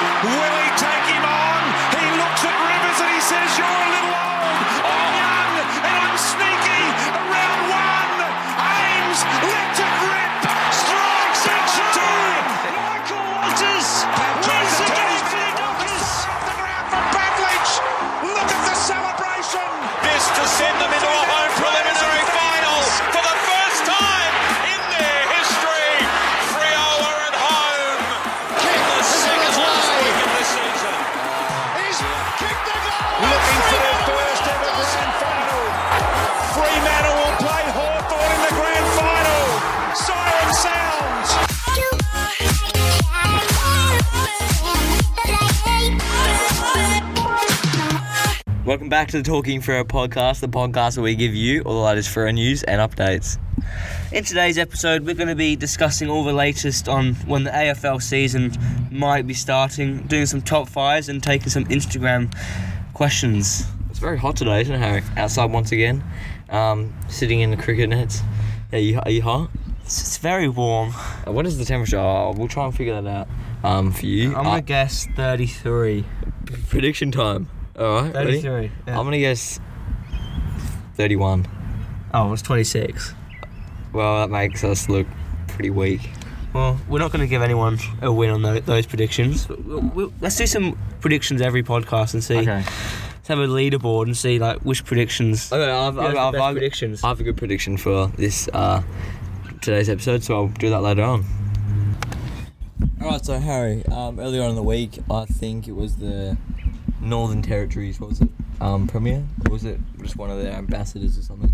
Will Welcome back to the Talking Freo podcast, the podcast where we give you all the latest Freo news and updates. In today's episode, we're going to be discussing all the latest on when the AFL season might be starting, doing some top fives, and taking some Instagram questions. It's very hot today, isn't it, Harry? Outside once again, um, sitting in the cricket nets. Are you, are you hot? It's, it's very warm. Uh, What is the temperature? Oh, we'll try and figure that out um, for you. I'm Uh, gonna guess 33. prediction time. All right, ready? 33. Yeah. I'm gonna guess 31. oh, it's 26. Well, that makes us look pretty weak. Well, we're not going to give anyone a win on tho- those predictions. We'll, we'll, let's do some predictions every podcast and see. Okay. Let's have a leaderboard and see like which predictions. Okay, I've, I've, I've, I've, predictions. I have a good prediction for this uh, today's episode, so I'll do that later on. Alright, so Harry, um, earlier on in the week, I think it was the Northern Territories, what was it? Um, Premier? Or was it just one of their ambassadors or something?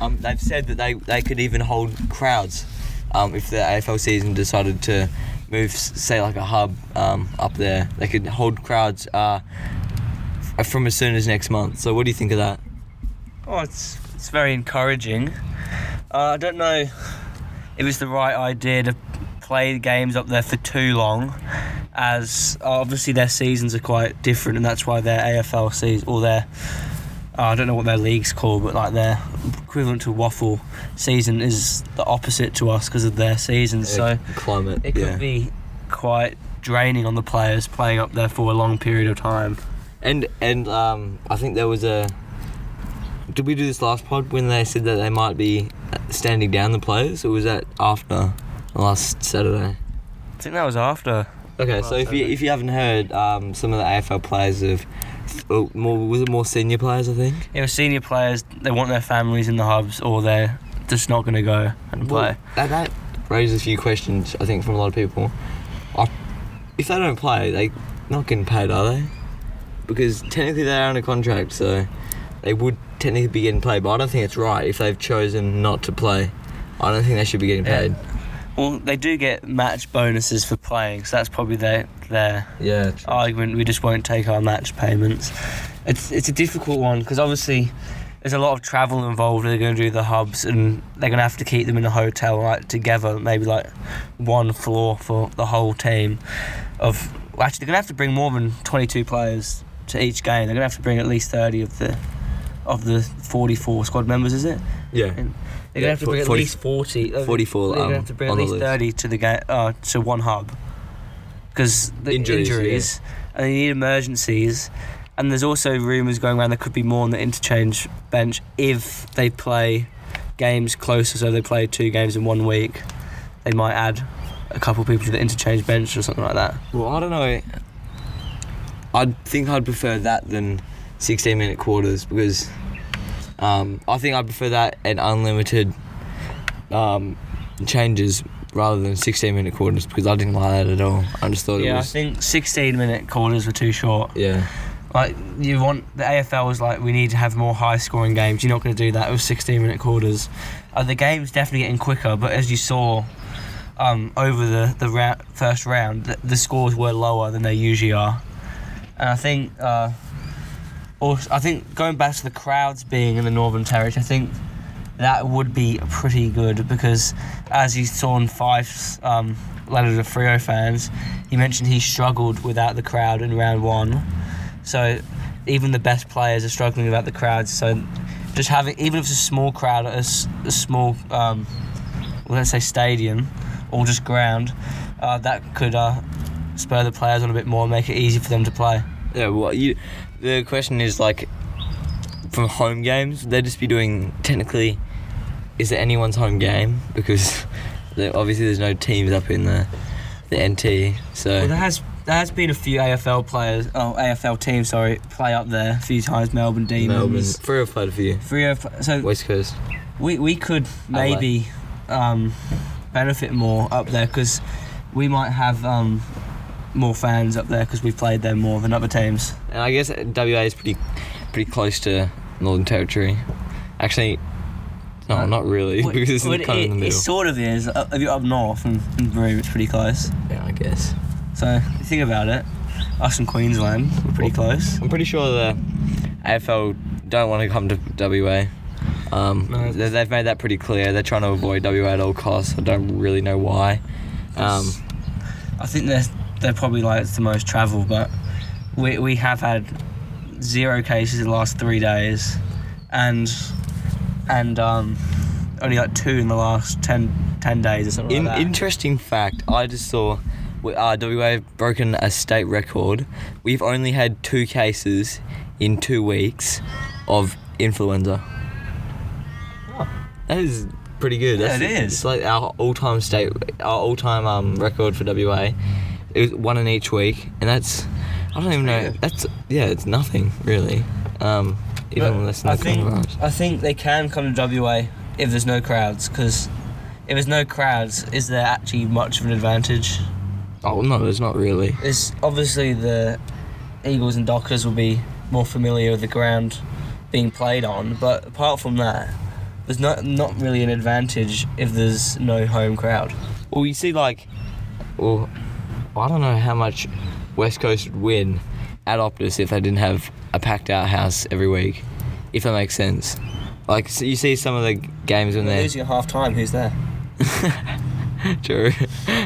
Um, they've said that they, they could even hold crowds um, if the AFL season decided to move, say, like a hub um, up there. They could hold crowds uh, from as soon as next month. So, what do you think of that? Oh, it's it's very encouraging. Uh, I don't know if it's the right idea to play games up there for too long, as obviously their seasons are quite different, and that's why their AFL season or their uh, I don't know what their league's called, but like their equivalent to waffle season is the opposite to us because of their seasons. So climate. it could yeah. be quite draining on the players playing up there for a long period of time. And and um, I think there was a. Did we do this last pod when they said that they might be standing down the players, or was that after last Saturday? I think that was after. Okay, so if you if you haven't heard, um, some of the AFL players have. oh, More was it more senior players? I think. You know, senior players, they want their families in the hubs or they're just not going to go and play. Well, that, that raises a few questions. I think from a lot of people. I, if they don't play, they not getting paid, are they? Because technically they're under contract, so they would technically be getting paid. But I don't think it's right if they've chosen not to play. I don't think they should be getting Yeah. Well, they do get match bonuses for playing, so that's probably their their Yeah. argument. We just won't take our match payments. It's it's a difficult one because obviously there's a lot of travel involved. They're going to do the hubs, and they're going to have to keep them in a hotel like together, maybe like one floor for the whole team. Of well, actually, they're going to have to bring more than 22 players to each game. They're going to have to bring at least 30 of the of the 44 squad members. Is it? Yeah. And they're Yeah, gonna have to bring at least forty. uh, 44, They're gonna um, have to bring at least thirty to the game uh, to one hub because the Injuries, injuries, and they need emergencies. And there's also rumours going around there could be more on the interchange bench if they play games closer. So they play two games in one week, they might add a couple people to the interchange bench or something like that. Well, I don't know. I think I'd prefer that than 16 minute quarters because um, I think I'd prefer that and unlimited um, changes rather than 16 minute quarters because I didn't like that at all. I just thought it was. Yeah, I think 16 minute quarters were too short. yeah. Like you want the AFL was like we need to have more high scoring games. You're not going to do that with 16 minute quarters. Uh, the game's definitely getting quicker, but as you saw um, over the the ra- first round, the, the scores were lower than they usually are. And I think, uh, also, I think going back to the crowds being in the Northern Territory, I think that would be pretty good because as you saw in Fyfe's um, letter to Freo fans, he mentioned he struggled without the crowd in round one. So even the best players are struggling without the crowds. So just having, even if it's a small crowd a, a small, um, let's say stadium or just ground, uh, that could uh, spur the players on a bit more, and make it easy for them to play. Yeah, well, you. The question is like, from home games, they'd they just be doing technically? Is it anyone's home game? Because obviously there's no teams up in the the NT. So Well, there has there has been a few AFL players, oh AFL teams, sorry, play up there a few times. Melbourne Demons. Melbourne, three or played a few. Three of so West Coast. we we could maybe um, benefit more up there because we might have um, more fans up there because we've played them more than other teams. And I guess WA is pretty pretty close to Northern Territory. Actually, no, Uh, not really, Well, because it's well, kind of in the it, middle. it sort of is. Up, if you're up north and, and Broome, it's pretty close. yeah, I guess. So you think about it, us in Queensland, we're pretty close. I'm pretty sure the AFL don't want to come to WA. Um, No. they- they've made that pretty clear. They're trying to avoid WA at all costs. I don't really know why. Um, I think they're they're probably like it's the most travel, but we we have had zero cases in the last three days, and and um only like two in the last 10, 10 days or something in, like that. interesting fact, I just saw we- uh, WA have broken a state record. We've only had two cases in two weeks of influenza. That is pretty good. Yeah, That's, it is. It's like our all-time state, our all-time um, record for WA. It was one in each week, and that's I don't even know. That's yeah, it's nothing really. Um, even less than I the think. I think they can come to WA if there's no crowds, because if there's no crowds, is there actually much of an advantage? Oh no, there's not really. It's obviously the Eagles and Dockers will be more familiar with the ground being played on, but apart from that, there's not not really an advantage if there's no home crowd. Well, you see, like, well, I don't know how much West Coast would win at Optus if they didn't have a packed out house every week, if that makes sense. Like, so you see some of the games when They're losing at half time. Who's there? true.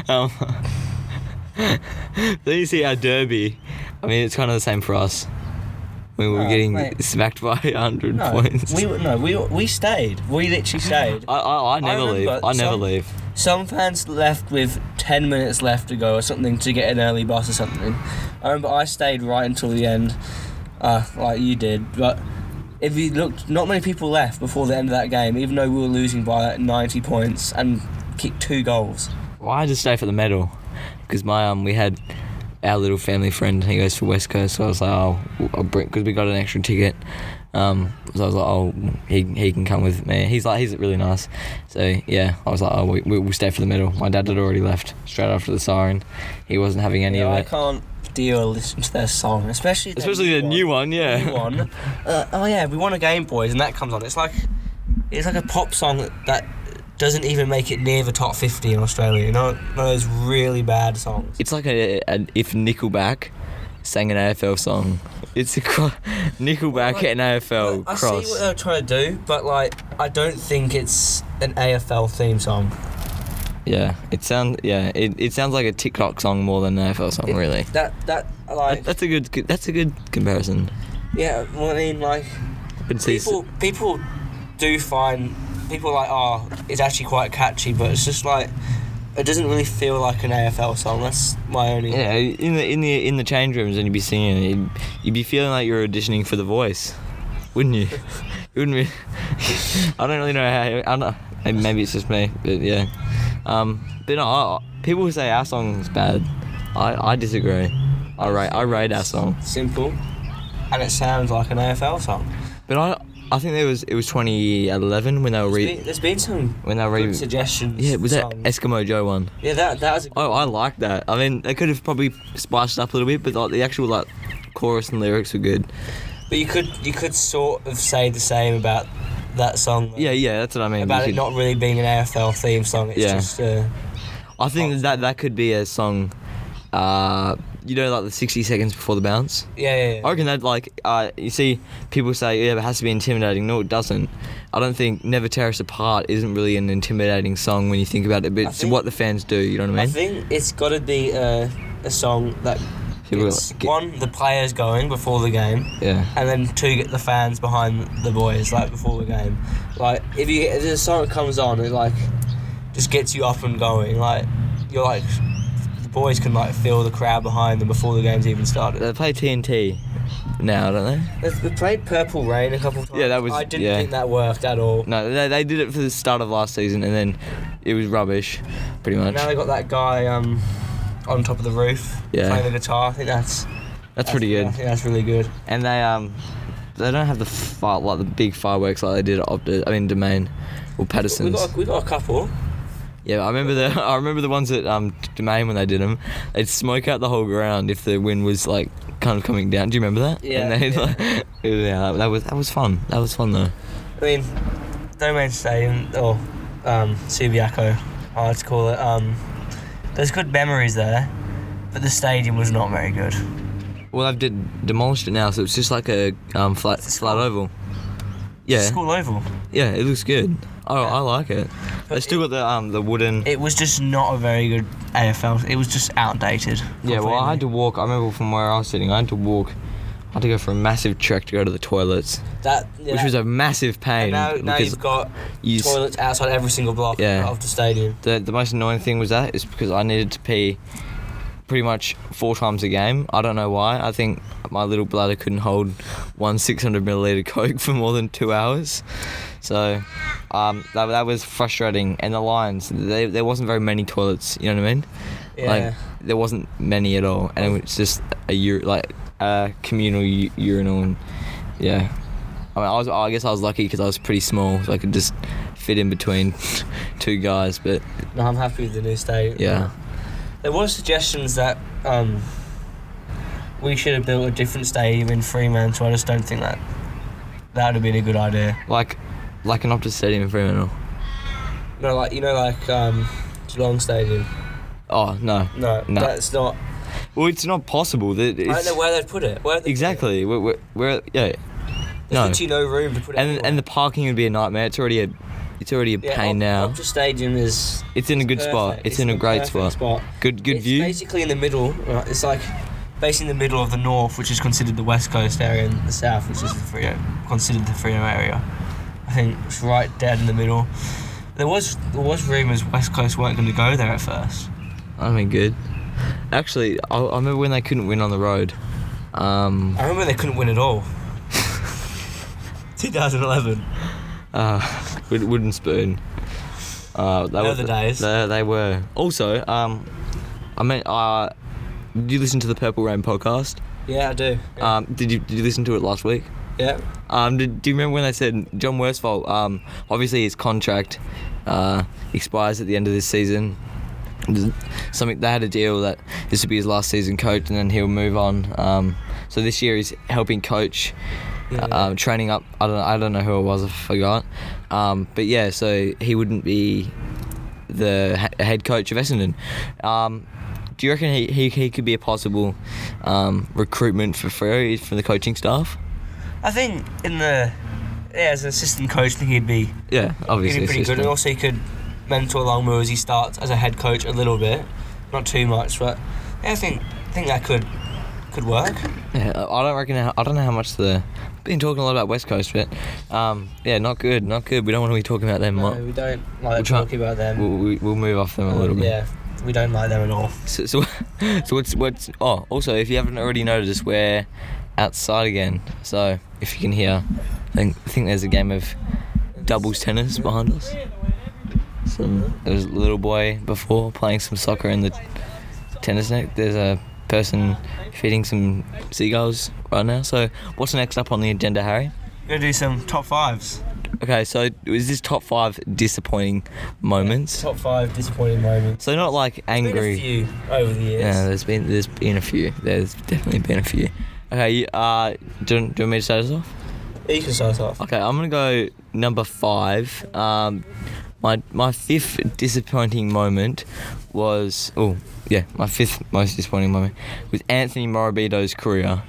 Um, then you see our derby. I mean, it's kind of the same for us. We were No, getting mate. smacked by 100 No, points. we no we we stayed. We literally stayed. I, I, I never leave. remember I never some- leave. Some fans left with 10 minutes left to go or something to get an early bus or something. I remember I stayed right until the end, uh, like you did. But if you looked, not many people left before the end of that game, even though we were losing by like 90 points and kicked two goals. Well, I just stay for the medal because my um we had our little family friend. He goes for West Coast, so I was like, oh, I'll bring because we got an extra ticket. Um, so I was like, oh, he, he can come with me. He's like, he's really nice. So yeah, I was like, oh, we, we, we'll stay for the middle. My dad had already left straight after the siren. He wasn't having any of I can't deal listening to their song, especially their Especially the new one, yeah. New one. Uh, oh yeah, we won a Game Boys, and that comes on. It's like it's like a pop song that, that doesn't even make it near the top 50 in Australia. You know, one of those really bad songs. It's like a, a if Nickelback sang an AFL song. It's a cro- Nickelback and AFL I cross. see what they're trying to do, but like I don't think it's an AFL theme song. Yeah, it sounds yeah, it, it sounds like a TikTok song more than an AFL song, It- really. That that like That's a good that's a good comparison. yeah. Well, I mean like people people do find people like oh it's actually quite catchy, but it's just like it doesn't really feel like an AFL song. That's my only. yeah, in the in the in the change rooms and you'd be singing, you'd, you'd be feeling like you're auditioning for The Voice, wouldn't you? wouldn't you? I don't really know how. I don't know. Maybe, it's just me, but yeah. Um, but no, I, people who say our song's bad, I, I disagree. I rate I rate our song, Simple, and it sounds like an AFL song. but I I think there was it was 2011 when they were There's re been, there's been some when they were re- suggestions. yeah was that songs. Eskimo Joe one. yeah, that that was. A, Oh, I like that. I mean, they could have probably spiced it up a little bit, but like the actual like chorus and lyrics were good. but you could you could sort of say the same about that song. though. Yeah, yeah, that's what I mean. About You it could- not really being an AFL theme song. It's Yeah. just. Uh, I think that that could be a song. Uh, you know, like the 60 seconds before the bounce. yeah, yeah, yeah. I reckon that like uh, you see people say yeah, but it has to be intimidating. No, it doesn't. I don't think "Never Tear Us Apart" isn't really an intimidating song when you think about it, but I it's think- what the fans do. You know what I mean? I think it's got to be uh, a song that gets get- one the players going before the game, yeah. and then two get the fans behind the boys like before the game. Like if you if a song comes on, it like just gets you up and going. Like you're like the boys can like feel the crowd behind them before the game's even started. They play TNT now, don't they? They've- played Purple Rain a couple of times. Yeah, that was- I didn't yeah. think that worked at all. No, they, they did it for the start of last season, and then it was rubbish, pretty much. Now they got that guy um, on top of the roof Yeah. playing the guitar. I think that's That's pretty good. I good. think that's really good. And they um, they don't have the fire, like the big fireworks like they did at Optus. I mean Domain or We Paterson's. got we got a couple. Yeah, I remember the I remember the ones at um Domain when they did them. They'd smoke out the whole ground if the wind was like kind of coming down. Do you remember that? Yeah, And they'd, yeah. Like, yeah, that was that was fun. That was fun though. I mean, Domain Stadium or um, Subiaco, I like to call it. Um, there's good memories there, but the stadium was not very good. Well, they've did, demolished it now, so it's just like a um flat flat oval. Yeah, School Oval. yeah, it looks good. Oh. I like it. They still got the um the wooden. It was just not a very good AFL. It was just outdated. Yeah, well, I had to walk. I remember from where I was sitting, I had to walk. I had to go for a massive trek to go to the toilets, That, yeah, which was a massive pain. Now, now because you've got you s- toilets outside every single block Yeah. of the stadium. the the most annoying thing was that is because I needed to pee pretty much four times a game. I don't know why. I think my little bladder couldn't hold one 600 milliliter Coke for more than two hours. So um, that, that was frustrating. And the lines, they, there wasn't very many toilets. You know what I mean? Yeah. Like there wasn't many at all, and it was just a ur- like a communal u- urinal, and yeah. I mean, I was I guess I was lucky because I was pretty small, so I could just fit in between two guys. But no, I'm happy with the new stadium. yeah, There was suggestions that um, we should have built a different stadium in Fremantle. I just don't think that that would have been a good idea. like like an Optus Stadium in Fremantle. No, like you know, like um, Geelong Stadium. Oh no, No, No. that's not. well it's not possible. That I don't know where they'd put it. Where they exactly. We're, we're, we're yeah. There's No, literally no room to put it. and anywhere. and the parking would be a nightmare. It's already a it's already a yeah, pain Op- now. Optus Stadium is. It's in a good perfect. spot. It's, in a great perfect spot. Good good it's view. basically in the middle. Right, it's like basically in the middle of the north, which is considered the west coast area, and the south, which is the Freo, considered the Freo area. I think it's right dead in the middle. There was there was rumours West Coast weren't going to go there at first. I mean, good. Actually, I, I remember when they couldn't win on the road. Um, I remember they couldn't win at all. 2011. uh, Wooden Spoon. Uh, they were the days. They, they were. Also, um, I mean, uh, did you listen to the Purple Rain podcast? Yeah, I do. Yeah. Um, did you did you listen to it last week? yeah. Um, did, do you remember when they said John Worsfold? Um, obviously his contract uh, expires at the end of this season. Something they had a deal that this would be his last season coach, and then he'll move on. Um, so this year he's helping coach, Yeah. um, training up. I don't I don't know who it was. I forgot. Um, but yeah, so he wouldn't be the he- head coach of Essendon. Um, do you reckon he, he, he could be a possible um, recruitment for Freo for the coaching staff? I think in the yeah as an assistant coach, I think he'd be Yeah, he'd obviously. be pretty good, assistant. and also he could mentor Longmuir as he starts as a head coach a little bit, not too much, but yeah, I think I think that could could work. Yeah, I don't reckon. How, I don't know how much the. Been talking a lot about West Coast, but um, yeah, not good, not good. We don't want to be talking about them. No, we don't like We'll try- talking about them. We'll, we, we'll move off them a little bit. Yeah, we don't like them at all. So, so, so what's what's? Oh, also, if you haven't already noticed, we're outside again. So if you can hear, I think I think there's a game of doubles tennis behind us. Some there was a little boy before playing some soccer in the tennis net. There's a person feeding some seagulls right now. So what's next up on the agenda, Harry? We're gonna do some top fives. Okay, so is this top five disappointing moments? Top five disappointing moments. So not like angry. Been a few over the years. Yeah, there's been there's been a few. There's definitely been a few. Okay, uh, do, you- do you want me to start us off? You can start us off. Okay, I'm gonna go number five. Um, my my fifth disappointing moment was oh yeah, my fifth most disappointing moment was Anthony Morabito's career.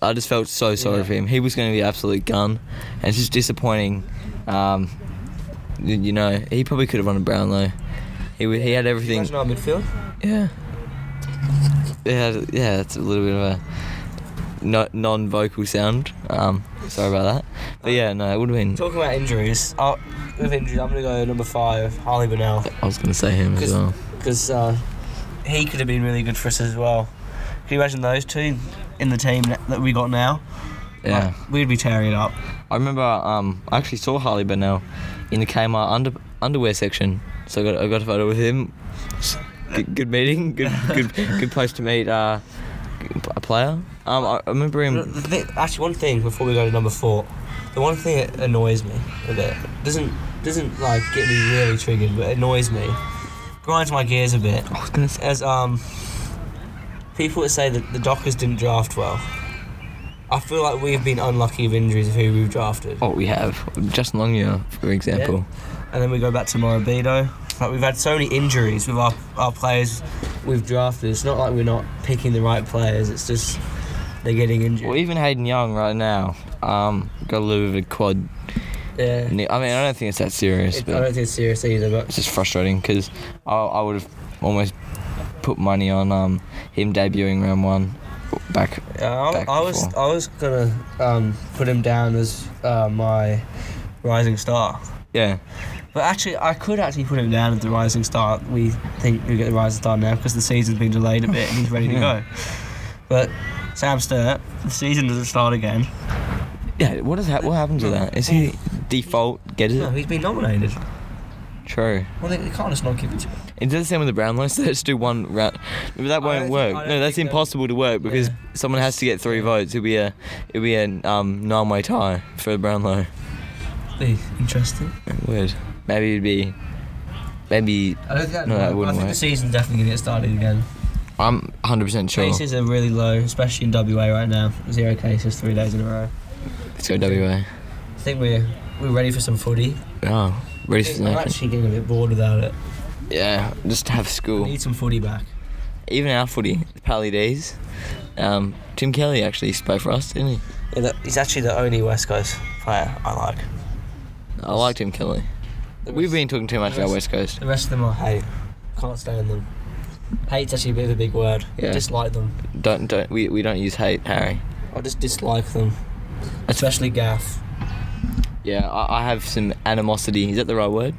I just felt so sorry Yeah. for him. He was going to be absolute gun, and it's just disappointing. Um, you, know, he probably could have won a Brownlow. He he had everything. Imagine our midfield. Yeah. Yeah, yeah, it's a little bit of a no, non-vocal sound. Um, sorry about that. But yeah, no, it would have been. Talking about injuries, uh, with injuries, I'm gonna go number five, Harley Bennell, I was gonna say him as well. because uh, he could have been really good for us as well. Can you imagine those two in the team that we got now? Yeah. Like, we'd be tearing it up. I remember um, I actually saw Harley Bennell in the Kmart under, underwear section. So I got, I got a photo with him. Good, good meeting. Good, good, good place to meet uh, a player. Um, I I remember him. the actually, one thing before we go to number four, the one thing that annoys me a bit doesn't doesn't like get me really triggered, but annoys me, grinds my gears a bit. I was gonna say. As um, people that say that the Dockers didn't draft well. I feel like we've been unlucky of injuries of who we've drafted. Oh, we have Justin Longmuir, for example. And then we go back to Morabito. Like we've had so many injuries with our, our players we've drafted. It's not like we're not picking the right players. It's just they're getting injured. Well, even Hayden Young right now, um, got a little bit of a quad. yeah. I mean, I don't think it's that serious, It, I don't think it's serious either, but it's just frustrating because I, I would have almost put money on um, him debuting round one back. Yeah, I, back I was. I was gonna um, put him down as uh, my rising star, Yeah, but actually I could actually put him down as the rising star. We think we get the rising star now because the season's been delayed a bit and he's ready to Yeah. go. But Sam Sturt, the season doesn't start again. yeah. What is that? What happened to that? Is he default? Get it? No, he's been nominated. True. Well, they, they can't just not give it to him. It does the same with the Brownlow. So let's do one round. But that won't work. think- no, that's think that- impossible to work because Yeah. someone has to get three votes. It'll be a, it'll be a um, nine-way tie for the Brownlow. Be interesting. It would. Maybe it'd be. Maybe I don't think that. No, that I wouldn't think work. the season's definitely gonna get started again. I'm 100% sure. Cases are really low, especially in WA right now. Zero cases, three days in a row. Let's go WA. I think we're we're ready for some footy. Oh, ready for I'm actually getting a bit bored without it. Yeah, just to have I school. need some footy back. Even our footy, the Pally D's. Um, Tim Kelly actually play for us, didn't he? Yeah, that, he's actually the only West Coast player I like. I like Tim Kelly. We've been talking too much about West Coast. The rest of them I hate. Can't stand them. Hate's actually a bit of a big word. Yeah. Dislike them. Don't don't we, we don't use hate, Harry. I just dislike them. Especially Gaff. Yeah, I, I have some animosity. Is that the right word?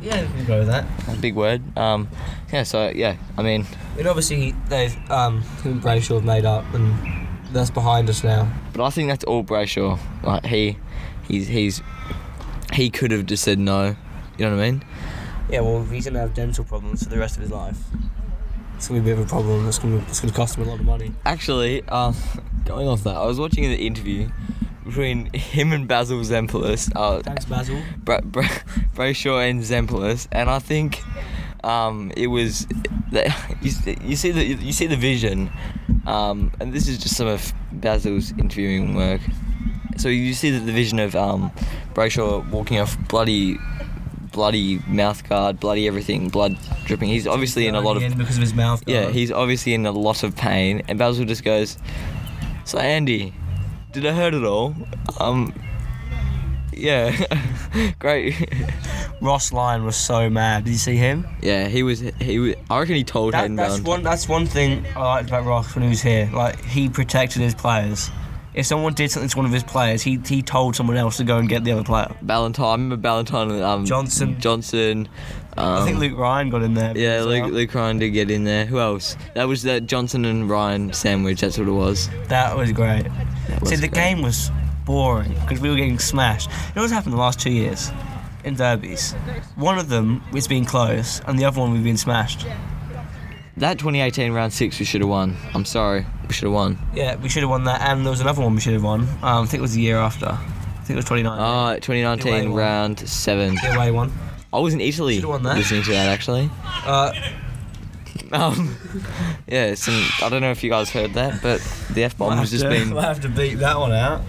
Yeah, we can go with that. A big word. Um, yeah. So yeah, I mean, And obviously they've um him and Brayshaw have made up and that's behind us now. but I think that's all Brayshaw. Like he, he's he's he could have just said no. You know what I mean? Yeah, well he's gonna have dental problems for the rest of his life. It's gonna be a bit of a problem. It's gonna it's gonna cost him a lot of money. Actually, um, going off that, I was watching the interview between him and Basil Zempilas, uh, Thanks, Basil. Bra- Bra- Brayshaw and Zempilas, and I think um, it was you, you see the you see the vision, um, and this is just some of Basil's interviewing work. So you see the, the vision of um, Brayshaw walking off bloody, bloody mouth guard, bloody everything, blood dripping. He's obviously in a lot of because of his mouth. yeah, he's obviously in a lot of pain, and Basil just goes, "So Andy, did it hurt at all?" Um, yeah, great. Ross Lyon was so mad. Did you see him? yeah, he was. He was. I reckon he told That, Hayden that's Ballantyne. one. That's one thing I liked about Ross when he was here. Like he protected his players. If someone did something to one of his players, he he told someone else to go and get the other player. Ballantyne. I remember Ballantyne and um, Johnson. Johnson. Um, I think Luke Ryan got in there. Yeah, Luke, well. Luke Ryan did get in there. Who else? That was that Johnson and Ryan sandwich. That's what it was. That was great. That was See, the great. game was boring because we were getting smashed. You know what's happened the last two years in derbies? One of them it's been close, and the other one we've been smashed. That 2018 round six we should have won. I'm sorry, we should have won. Yeah, we should have won that, and there was another one we should have won. Um, I think it was the year after. I think it was 29. Ah, 2019 away round seven. the away one. I was in Italy Should've won that. listening to that actually. Uh, Um, yeah, some. I don't know if you guys heard that, but the f bomb has just been. We'll have to beat that one out.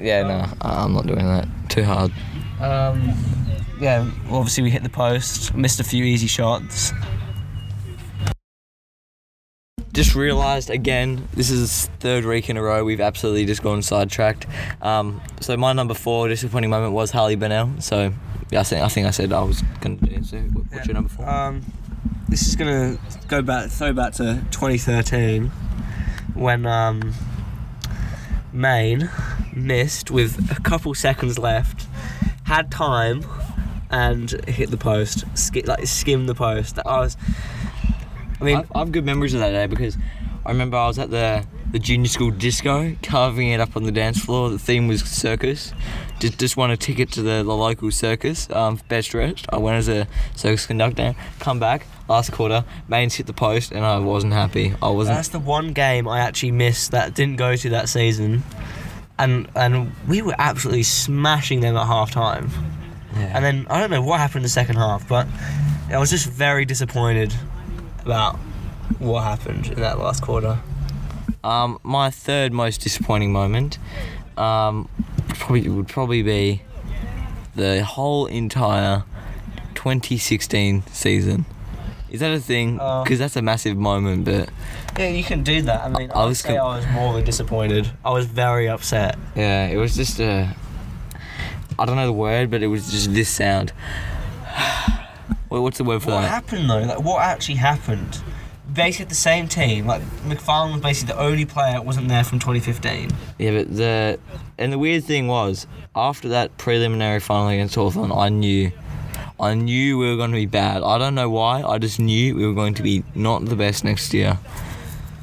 Yeah, no, I- I'm not doing that. Too hard. Um, yeah, obviously we hit the post, missed a few easy shots. Just realised again, this is third week in a row we've absolutely just gone sidetracked. Um, so my number four disappointing moment was Harley Bennell. So yeah, I think I think I said I was gonna do. So what- what's your number four? Um, this is gonna go back, throw back to 2013, when um, Mayne missed with a couple seconds left, had time, and hit the post, ski- like skimmed the post. I was, I mean, I've, I've good memories of that day because I remember I was at the the junior school disco, carving it up on the dance floor. The theme was circus. Just just won a ticket to the, the local circus, um, best dressed. I went as a circus conductor. Come back last quarter, Mayne's hit the post, and I wasn't happy. I wasn't. That's the one game I actually missed that didn't go to that season, and and we were absolutely smashing them at half time. yeah. And then I don't know what happened in the second half, but I was just very disappointed about what happened in that last quarter. Um, my third most disappointing moment, um, probably would probably be the whole entire 2016 season. Is that a thing? Uh, Because that's a massive moment, but Yeah, you can do that. I mean, I I, was com- I was more than disappointed. I was very upset. yeah, it was just a. I don't know the word, but it was just this sound. Wait, what's the word for that? What that? happened though? Like, what actually happened? Basically, the same team. Like McFarlane was basically the only player that wasn't there from 2015. Yeah, but the and the weird thing was after that preliminary final against Hawthorn, I knew, I knew we were going to be bad. I don't know why. I just knew we were going to be not the best next year.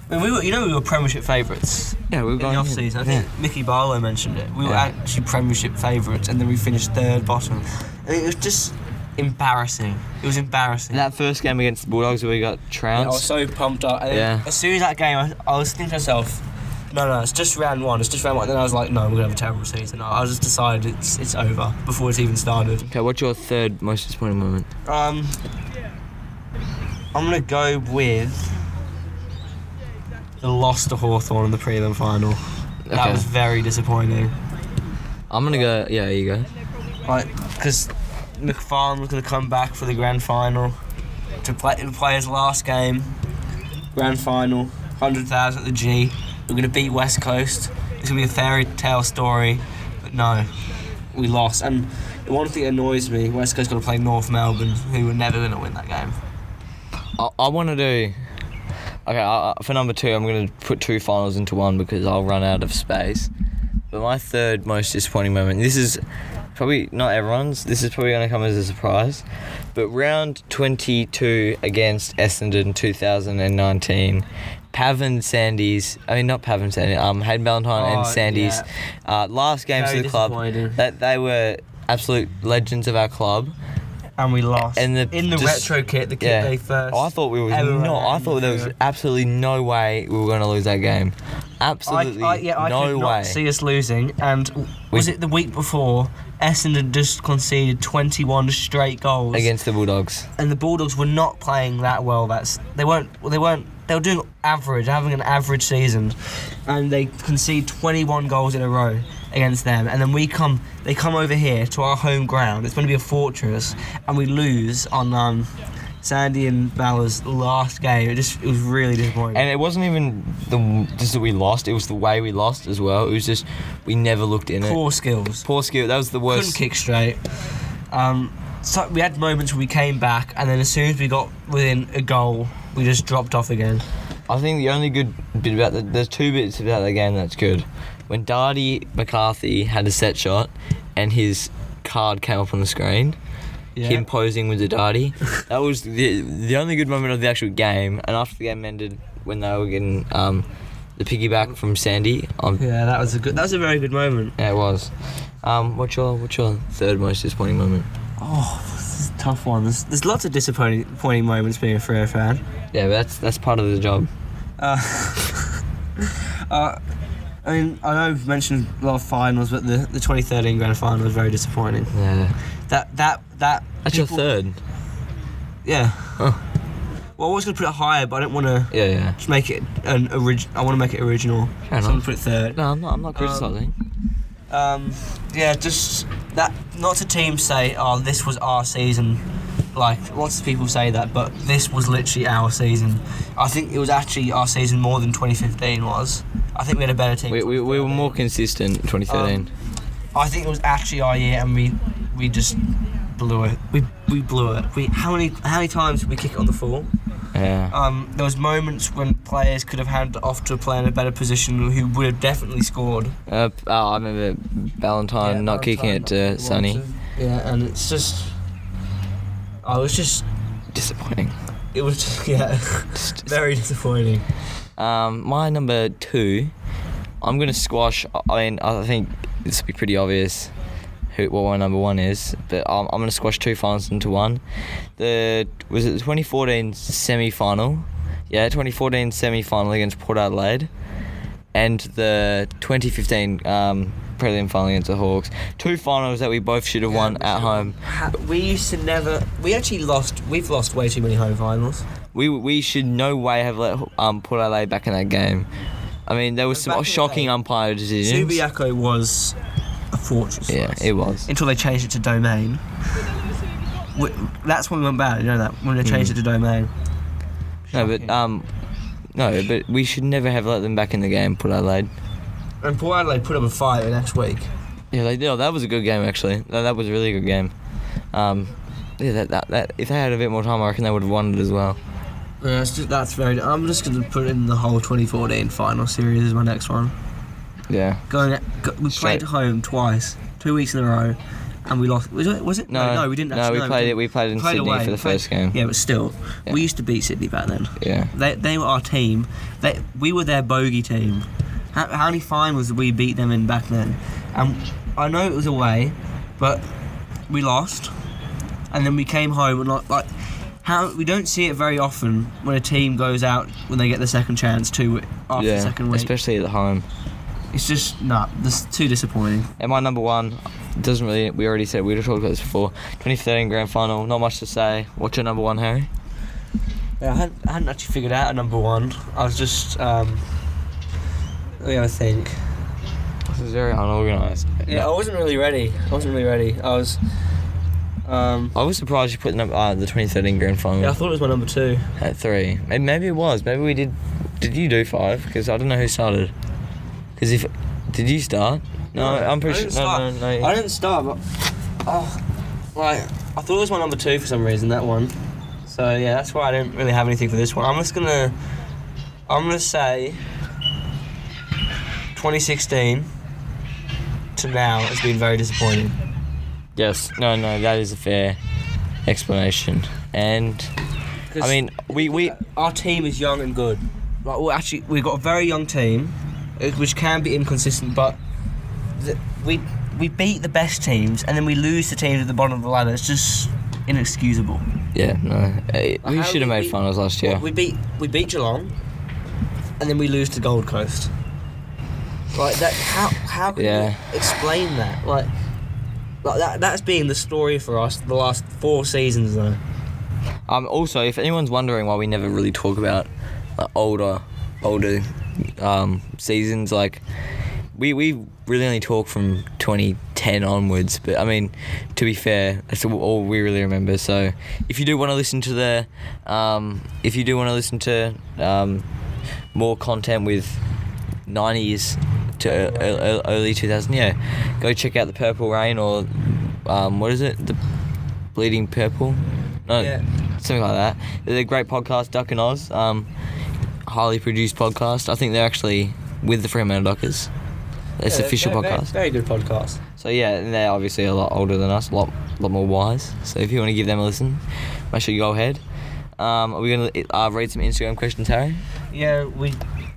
I mean, we were, you know, we were Premiership favourites Yeah, we were in the going off season. I think Mickey Barlow mentioned it. We were Yeah. actually Premiership favourites, and then we finished third bottom. I mean, it was just embarrassing. It was embarrassing. That first game against the Bulldogs where we got Yeah, I was so pumped up. And Yeah. As soon as that game, I, I was thinking to myself, no, no, it's just round one. It's just round one. Then I was like, no, we're gonna have a terrible season. I I just decided it's it's over before it's even started. Okay, what's your third most disappointing moment? Um, I'm gonna go with the loss to Hawthorn in the prelim final. That was very disappointing. I'm gonna go. Yeah, here you go. Like, because McFarlane was gonna come back for the grand final to play to play his last game. Grand final, hundred thousand at the G. We're gonna beat West Coast. It's gonna be a fairy tale story, but no, we lost. And the one thing that annoys me, West Coast got to play North Melbourne, who were never gonna win that game. I, I want to do. Okay, I- for number two, I'm going to put two finals into one because I'll run out of space. But my third most disappointing moment, this is probably not everyone's, this is probably going to come as a surprise. But round 22 against Essendon 2019, Pav and Sandy's, I mean, not Pav and Sandy's, um, Hayden Ballantyne and Oh, Sandys, uh, last games Very of the club, disappointing. that they were absolute legends of our club. And we lost. And the- in the just- retro kit, the kit they first. I thought we was ever not. I thought there was absolutely no way we were going to lose that game. Absolutely I, I, yeah, I no could way. not see us losing. And was We- it the week before? Essendon just conceded 21 straight goals against the Bulldogs. and the Bulldogs were not playing that well. That's they weren't. They weren't. They were doing average, having an average season, and they concede 21 goals in a row against them. And then we come. They come over here to our home ground. It's going to be a fortress, and we lose on um, Sandy and Balor's last game. It just it was really disappointing. And it wasn't even the just that we lost. It was the way we lost as well. It was just we never looked in it. Poor skills. Poor skill. That was the worst. couldn't kick straight. Um, so we had moments where we came back, and then as soon as we got within a goal, we just dropped off again. I think the only good bit about the, there's two bits about the game that's good. When Darty McCarthy had a set shot, and his card came up on the screen. Him posing with the darty. that was the the only good moment of the actual game. And after the game ended, when they were getting um, the piggyback from Sandy, um, Yeah, that was a good. That was a very good moment. yeah, it was. Um, what's your what's your third most disappointing moment? Oh, this is a tough one. There's, there's lots of disappointing disappointing moments being a Freo fan. Yeah, but that's that's part of the job. Uh, uh, I mean, I know we've mentioned a lot of finals, but the, the 2013 grand final was very disappointing. Yeah, That that that. that's your third. Yeah. Oh. Well, I was gonna put it higher, but I didn't want to Yeah, yeah. just make it an original. I want to make it original. Fair so I'm gonna put it third. No, I'm not. I'm not criticizing. Um, yeah, just that. Not to teams say, "Oh, this was our season." Like lots of people say that, but this was literally our season. I think it was actually our season more than 2015 was. I think we had a better team. we, we, we were more consistent in 2013. Um, I think it was actually our year, and we we just blew it. We we blew it. We how many how many times did we kick it on the full? yeah. Um, there was moments when players could have handed off to a player in a better position who would have definitely scored. Uh, oh, I remember Ballantyne Yeah, not kicking it Ballantyne to Sonny. Yeah, and it's just. I was just Disappointing. it was just, yeah, very disappointing. Um, my number two, I'm gonna squash. I mean, I think this will be pretty obvious who what my number one is, but I'm, I'm gonna squash two finals into one. The was it the 2014 semi final? Yeah, 2014 semi final against Port Adelaide, and the 2015 um, prelim final against the Hawks. Two finals that we both should have won at home. We used to never. We actually lost. We've lost way too many home finals. We we should no way have let um Port Adelaide back in that game. I mean, there was some shocking umpire decisions. Subiaco was fortress. Yeah, us. it was. Until they changed it to domain. We, that's when we went bad. You know that when they changed Mm. it to domain. No, but um, no, but we should never have let them back in the game. Port Adelaide. And Port Adelaide put up a fight the next week. Yeah, they did. Oh, that was a good game actually. That, that was a really good game. Um, yeah, that, that that if they had a bit more time, I reckon they would have won it as well. Yeah, it's just, that's very. I'm just going to put in the whole 2014 final series as my next one. Yeah. Going, go, we Straight. played home twice, two weeks in a row, and we lost. Was it? Was it? No, no, we didn't. No, Actually, we played it. We played in Played Sydney away, for the played- first game. Yeah, but still, Yeah. we used to beat Sydney back then. Yeah. They, they were our team. They, we were their bogey team. How, how many finals did we beat them in back then? And I know it was away, but we lost. And then we came home and like, like how we don't see it very often when a team goes out when they get the second chance to after yeah. the second week. Especially at home. It's just nah, this is too disappointing. And my number one doesn't really. We already said we've talked about this before. 2013 grand final. Not much to say. What's your number one, Harry? Yeah, I hadn't, I hadn't actually figured out a number one. I was just um. Let me have a think. This is very unorganized. Yeah, I wasn't really ready. I wasn't really ready. I was. Um, I was surprised you put number, uh, the 2013 grand final yeah, I thought it was my number two. at three. Maybe, maybe it was. Maybe we did. Did you do five? Because I don't know who started. Because if did you start? No, I'm pretty I sure. didn't No, start. no, no. I didn't start, but oh, like I thought it was my number two for some reason. That one. So yeah, that's why I didn't really have anything for this one. I'm just gonna, I'm gonna say, 2016 to now has been very disappointing. Yes. No, no. That is a fair explanation. And I mean, we we our team is young and good. Like, well, actually, we've got a very young team, which can be inconsistent, but the, we we beat the best teams and then we lose to teams at the bottom of the ladder. It's just inexcusable. yeah no. We How should have made beat- finals last year. Well, we beat we beat Geelong, and then we lose to Gold Coast. Like that, how how can Yeah. you explain that? Like, like that that's been the story for us the last four seasons though. Um. Also, if anyone's wondering why we never really talk about uh, older, older, um, seasons, like we we really only talk from 2010 onwards. But I mean, to be fair, that's all- we really remember. So if you do want to listen to the, um, if you do want to listen to um, more content with 90s to ear- ear- early 2000, yeah, go check out the Purple Rain or um, what is it? The Bleeding Purple. No, Yeah. something like that. They're a great podcast, Duck and Oz. Um, highly produced podcast. I think they're actually with the Fremantle Dockers. It's Yeah, official very- podcast. Very, good podcast. So yeah, and they're obviously a lot older than us, a lot, lot more wise. So if you want to give them a listen, make sure you go ahead. Um, are we gonna uh, read some Instagram questions, Harry? Yeah, we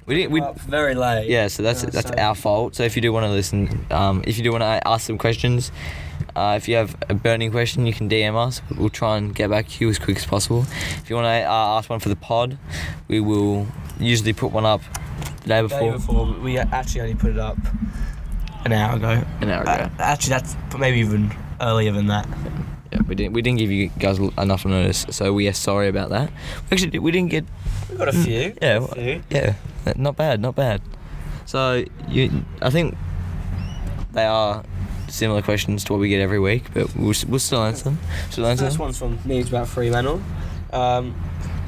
We didn't. We, very late. yeah, so that's Yeah, that's so- our fault. So if you do want to listen, um, if you do want to ask some questions, uh, if you have a burning question, you can DM us. We'll try and get back to you as quick as possible. If you want to uh, ask one for the pod, we will usually put one up the day Day before. before, we actually only put it up an hour ago. An hour ago. Uh, actually, that's maybe even earlier than that. Yeah, we didn't we didn't give you guys enough notice, so we are sorry about that. We actually we didn't get We got a few. yeah A few. yeah not bad not bad. So you I think they are similar questions to what we get every week, but we'll, we'll still answer them. Still answer First them. one's from me. It's about Fremantle. Um,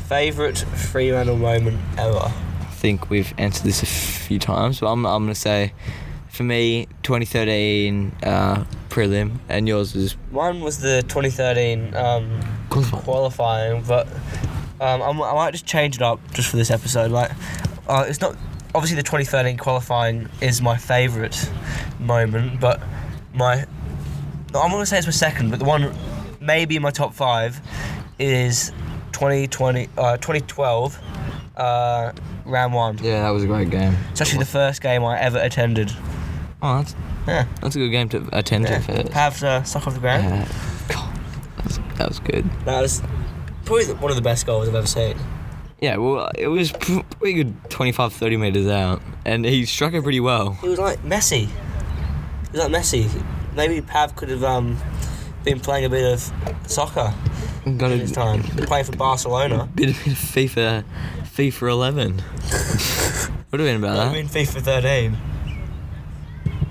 favorite Fremantle moment ever. I think we've answered this a few times, but I'm I'm gonna say for me 2013 uh, prelim and yours was One was the 2013 um, qualifying, but um, I'm, I might just change it up just for this episode. Like, uh, it's not obviously the 2013 qualifying is my favourite moment, but my I'm gonna say it's my second, but the one maybe in my top five is 2020, uh, 2012, uh, round one. Yeah, that was a great game. It's actually the first game I ever attended. Oh, that's Yeah. that's a good game to attend yeah. to first. Have uh, stuck off the ground. Yeah. God, that was, that was good. That was probably one of the best goals I've ever seen. Yeah, well, it was pretty good 25, 30 metres out, and he struck it pretty well. It was like Messi. Like Messi. Maybe Pav could have um, been playing a bit of soccer Got a time. Playing for Barcelona. bit of FIFA, FIFA 11. Would have been about that. I that. mean FIFA 13.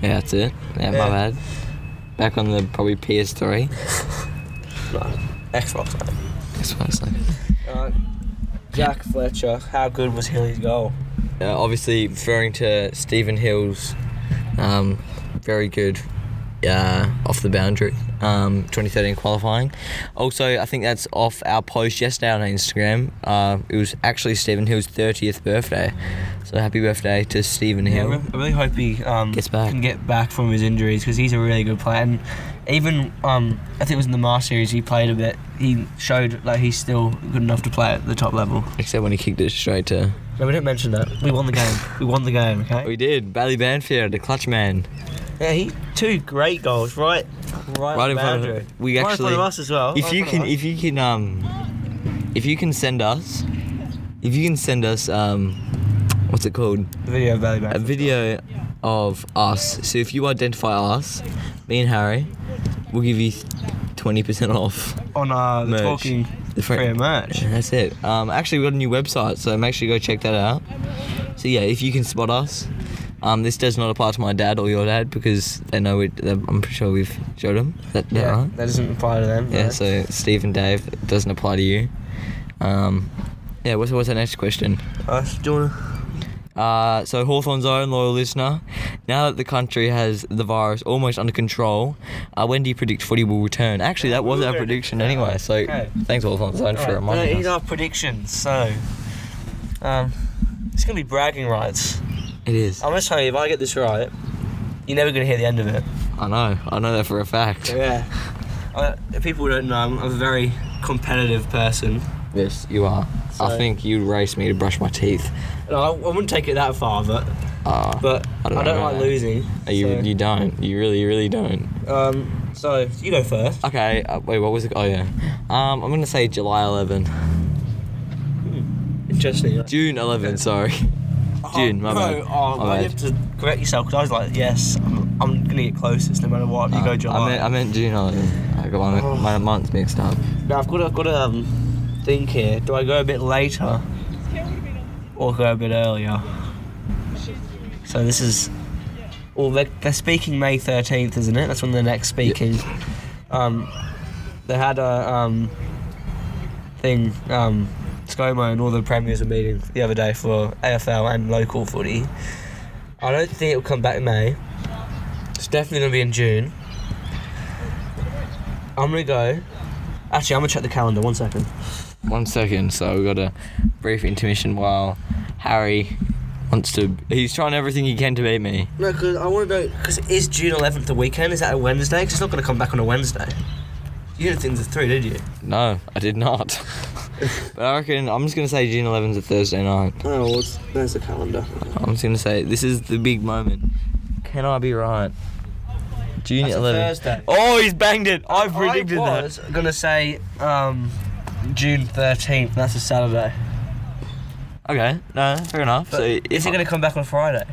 Yeah, that's it. Yeah, my bad. Back on the probably PS3. No, Xbox. mate. What I like. Uh, Jack Fletcher. How good was Hilly's goal? Uh, obviously, referring to Stephen Hill's um, very good uh, off the boundary um, 2013 qualifying. Also, I think that's off our post yesterday on Instagram. Uh, it was actually Stephen Hill's 30th birthday. So happy birthday to Stephen Yeah, Hill. re- I really hope he um, Gets back. can get back from his injuries because he's a really good player. And even um, I think it was in the Marsh series he played a bit. He showed like he's still good enough to play at the top level. Except when he kicked it straight to. No, we didn't mention that. We won the game. we won the game. Okay. We did. Bailey Banfield, the clutch man. Yeah, he two great goals. Right, right, Right in front of- boundary. we right actually- in front of us as well. if right you can if you can um if you can send us if you can send us um what's it called the video of Valley a video of us so if you identify us me and harry we'll give you 20% off on uh, the merch. talking the fr- free merch. that's it um actually we got a new website so make sure you go check that out so yeah if you can spot us um, this does not apply to my dad or your dad because they know it. I'm pretty sure we've showed them. Is that, that Yeah, right? that doesn't apply to them. Yeah, no. so Steve and Dave it doesn't apply to you. Um, yeah, what's, what's the next question? Uh, do you wanna? Uh, so Hawthorne's own loyal listener, now that the country has the virus almost under control, uh, when do you predict footy will return? Actually, that was our prediction anyway. So Okay. thanks Hawthorne's own for reminding us. our predictions. So, um, it's gonna be bragging rights. It is. I'm just telling you, if I get this right, you're never gonna hear the end of it. I know. I know that for a fact. Yeah. If people don't know, I'm a very competitive person. Yes, you are. I think you'd race me to brush my teeth. No, I, I wouldn't take it that far, but Uh, but I I don't don't, know, like losing. you so, you don't. You really you really don't. um, so you go first. Okay. Uh, wait. What was it? Oh yeah. Um, I'm gonna say July 11. Interesting. June 11. Sorry. June, my no, bad. Oh, My you have to correct yourself because I was like, yes, I'm, I'm gonna get closest no matter what. You Uh, go July. I meant, I meant June 11. I got my, Oh. my months mixed up. Now I've got to, I've got to um, think here. Do I go a bit later or go a bit earlier? So this is. Well, they're, they're speaking May 13th, isn't it? That's when they're next speaking. Um, they had a um, thing. Um, ScoMo and all the premiers were meeting the other day for AFL and local footy. I don't think it'll come back in May. It's definitely gonna be in June. I'm gonna go. Actually, I'm gonna check the calendar. One second. One second, so we got a brief intermission while Harry wants to. He's trying everything he can to beat me. No, because I want to know. Because is June 11th the weekend? Is that a Wednesday? Because it's not gonna come back on a Wednesday. You didn't think the three, did you? No, I did not. but I reckon I'm just gonna say June 11's a Thursday night. Oh, well, it's, there's a calendar. I'm just gonna say this is the big moment. Can I be right? June That's a 11. Thursday. Oh, he's banged it. I predicted that. I that. was gonna say um, June 13th. That's a Saturday. Okay, no, fair enough. But so is it gonna come back on Friday?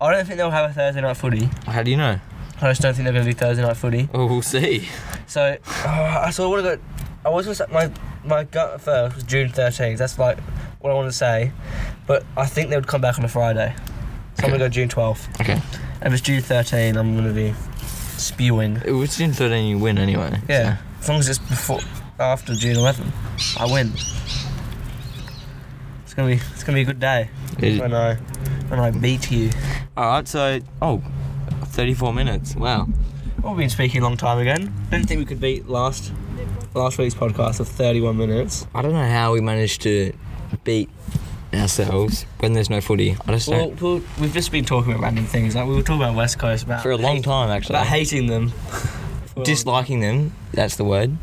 I don't think they'll have a Thursday night footy. How do you know? I just don't think they're gonna do Thursday night footy. Well, we'll see. So, uh, so I want to go. I was gonna say my my gut first was June 13th. That's like what I want to say, but I think they would come back on a Friday. So I'm gonna go June 12th. Okay. And if it's June 13th, I'm gonna be spewing. It was June 13 you win anyway. Yeah, as long as it's before after June 11, I win. It's gonna be it's gonna be a good day It- when I when I beat you. Alright, so. Oh, 34 minutes. Wow. We've been speaking a long time again. Didn't think we could beat last last week's podcast of 31 minutes. I don't know how we managed to beat ourselves when there's no footy. I just Well, don't. well, we've just been talking about random things. Like we were talking about West Coast about For a long hate- time, actually. about hating them. For- Disliking them, that's the word.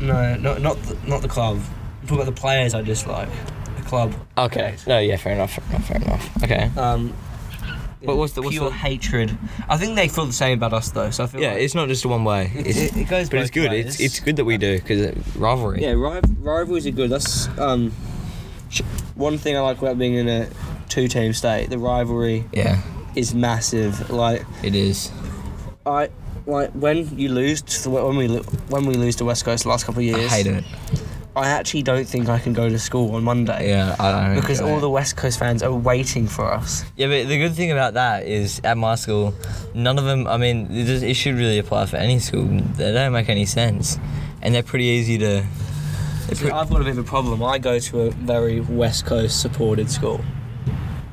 no, not not the, not the club. talk about the players I dislike. The club. Okay. No, yeah, fair enough. Fair enough. Fair enough. Okay. Um. But what's the- what's pure the- hatred? I think they feel the same about us though. So I feel Yeah, like it's not just one way. it, It's, it, it goes. but it's good. ways. It's it's good that we do because rivalry. Yeah, ri- rivalries are good. That's um, one thing I like about being in a two-team state. The rivalry Yeah, is massive. Like it is. I, like when you lose to, when we when we lose to West Coast the last couple of years. I years. hate it. I actually don't think I can go to school on Monday. Yeah, I don't. Because all the West Coast fans are waiting for us. Yeah, but the good thing about that is at my school, none of them. I mean, it, just, it should really apply for any school. They don't make any sense, and they're pretty easy to. See, I've got a bit of a problem. I go to a very West Coast supported school.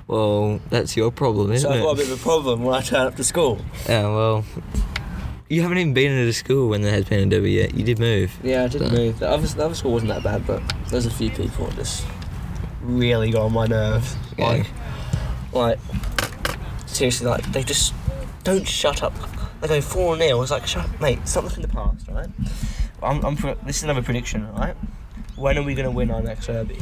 well, that's your problem, isn't it? So I've got a bit of a problem when I turn up to school. Yeah, well, you haven't even been into the school when there has been a derby yet. You did move. Yeah, I did So- move. The other, the other school wasn't that bad, but there's a few people that just really got on my nerves. Yeah. Like, like seriously, like they just don't shut up. They go four 0 It's like, shut up, mate. Stop looking in the past, right? I'm, I'm. This is another prediction, right? When are we gonna win our next derby?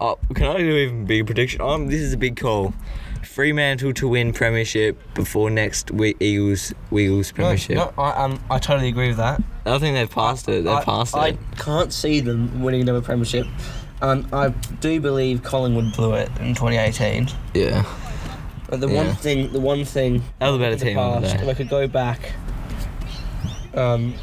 Oh, can I do even bigger prediction? Um, this is a big call. Fremantle to win premiership before next week Eagles Eagles premiership. No, no, I, um, I totally agree with that. I think they've passed it. They've I, passed I it. I can't see them winning another premiership. And I do believe Collingwood blew it in 2018. Yeah. But the Yeah. one thing, the one thing That was a better team past, if I could go back, um,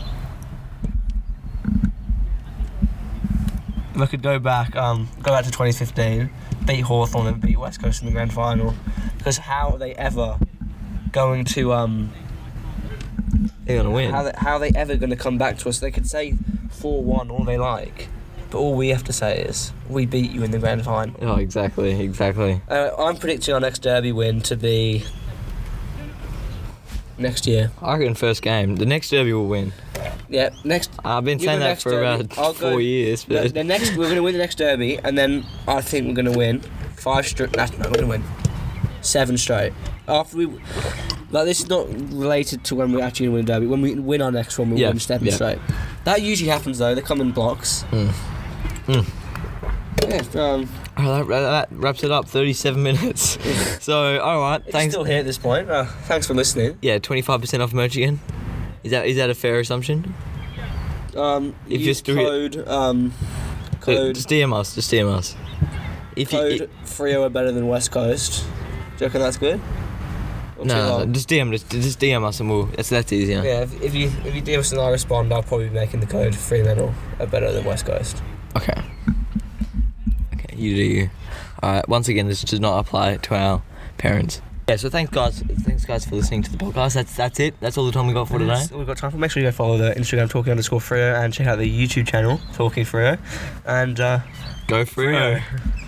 if I could go back, um, go back to 2015, beat Hawthorn and beat West Coast in the grand final, because how are they ever going to um, They're gonna win. how they, how are they ever going to come back to us? They could say four one all they like, but all we have to say is we beat you in the grand final. Oh, exactly, exactly. Uh, I'm predicting our next derby win to be next year. I reckon first game. The next derby will win. Yeah, next. I've been saying that for derby. about I'll four go- years, The, but the next, we're going to win the next derby, and then I think we're going to win five straight. No, we're going to win seven straight. After we, like this is not related to when we actually win a derby. When we win our next one, we'll Yeah, win seven yeah. straight. That usually happens though. They come in blocks. Mm. Mm. Yeah, um, Oh, that, that wraps it up. Thirty-seven minutes. so, all right. it's Thanks. still here at this point. Uh, thanks for listening. Yeah, twenty-five percent off merch again. Is that is that a fair assumption? Um, If use you're code um, Uh, code Just DM us. Just DM us. If you, code Freo are better than West Coast. Do you reckon that's good? Or no, no, just DM just, just DM us and we'll. That's that's easier. Yeah, if, if you if you DM us and I respond, I'll probably be making the code Fremantle are better than West Coast. Okay. Okay, you do you. Alright, once again, this does not apply to our parents. Yeah, so thanks guys thanks guys for listening to the podcast. That's that's it. That's all the time we got for today. That's all we've got time for. Make sure you go follow the Instagram talking underscore Freo and check out the YouTube channel Talking Freo. And uh, Go Freo. Freo.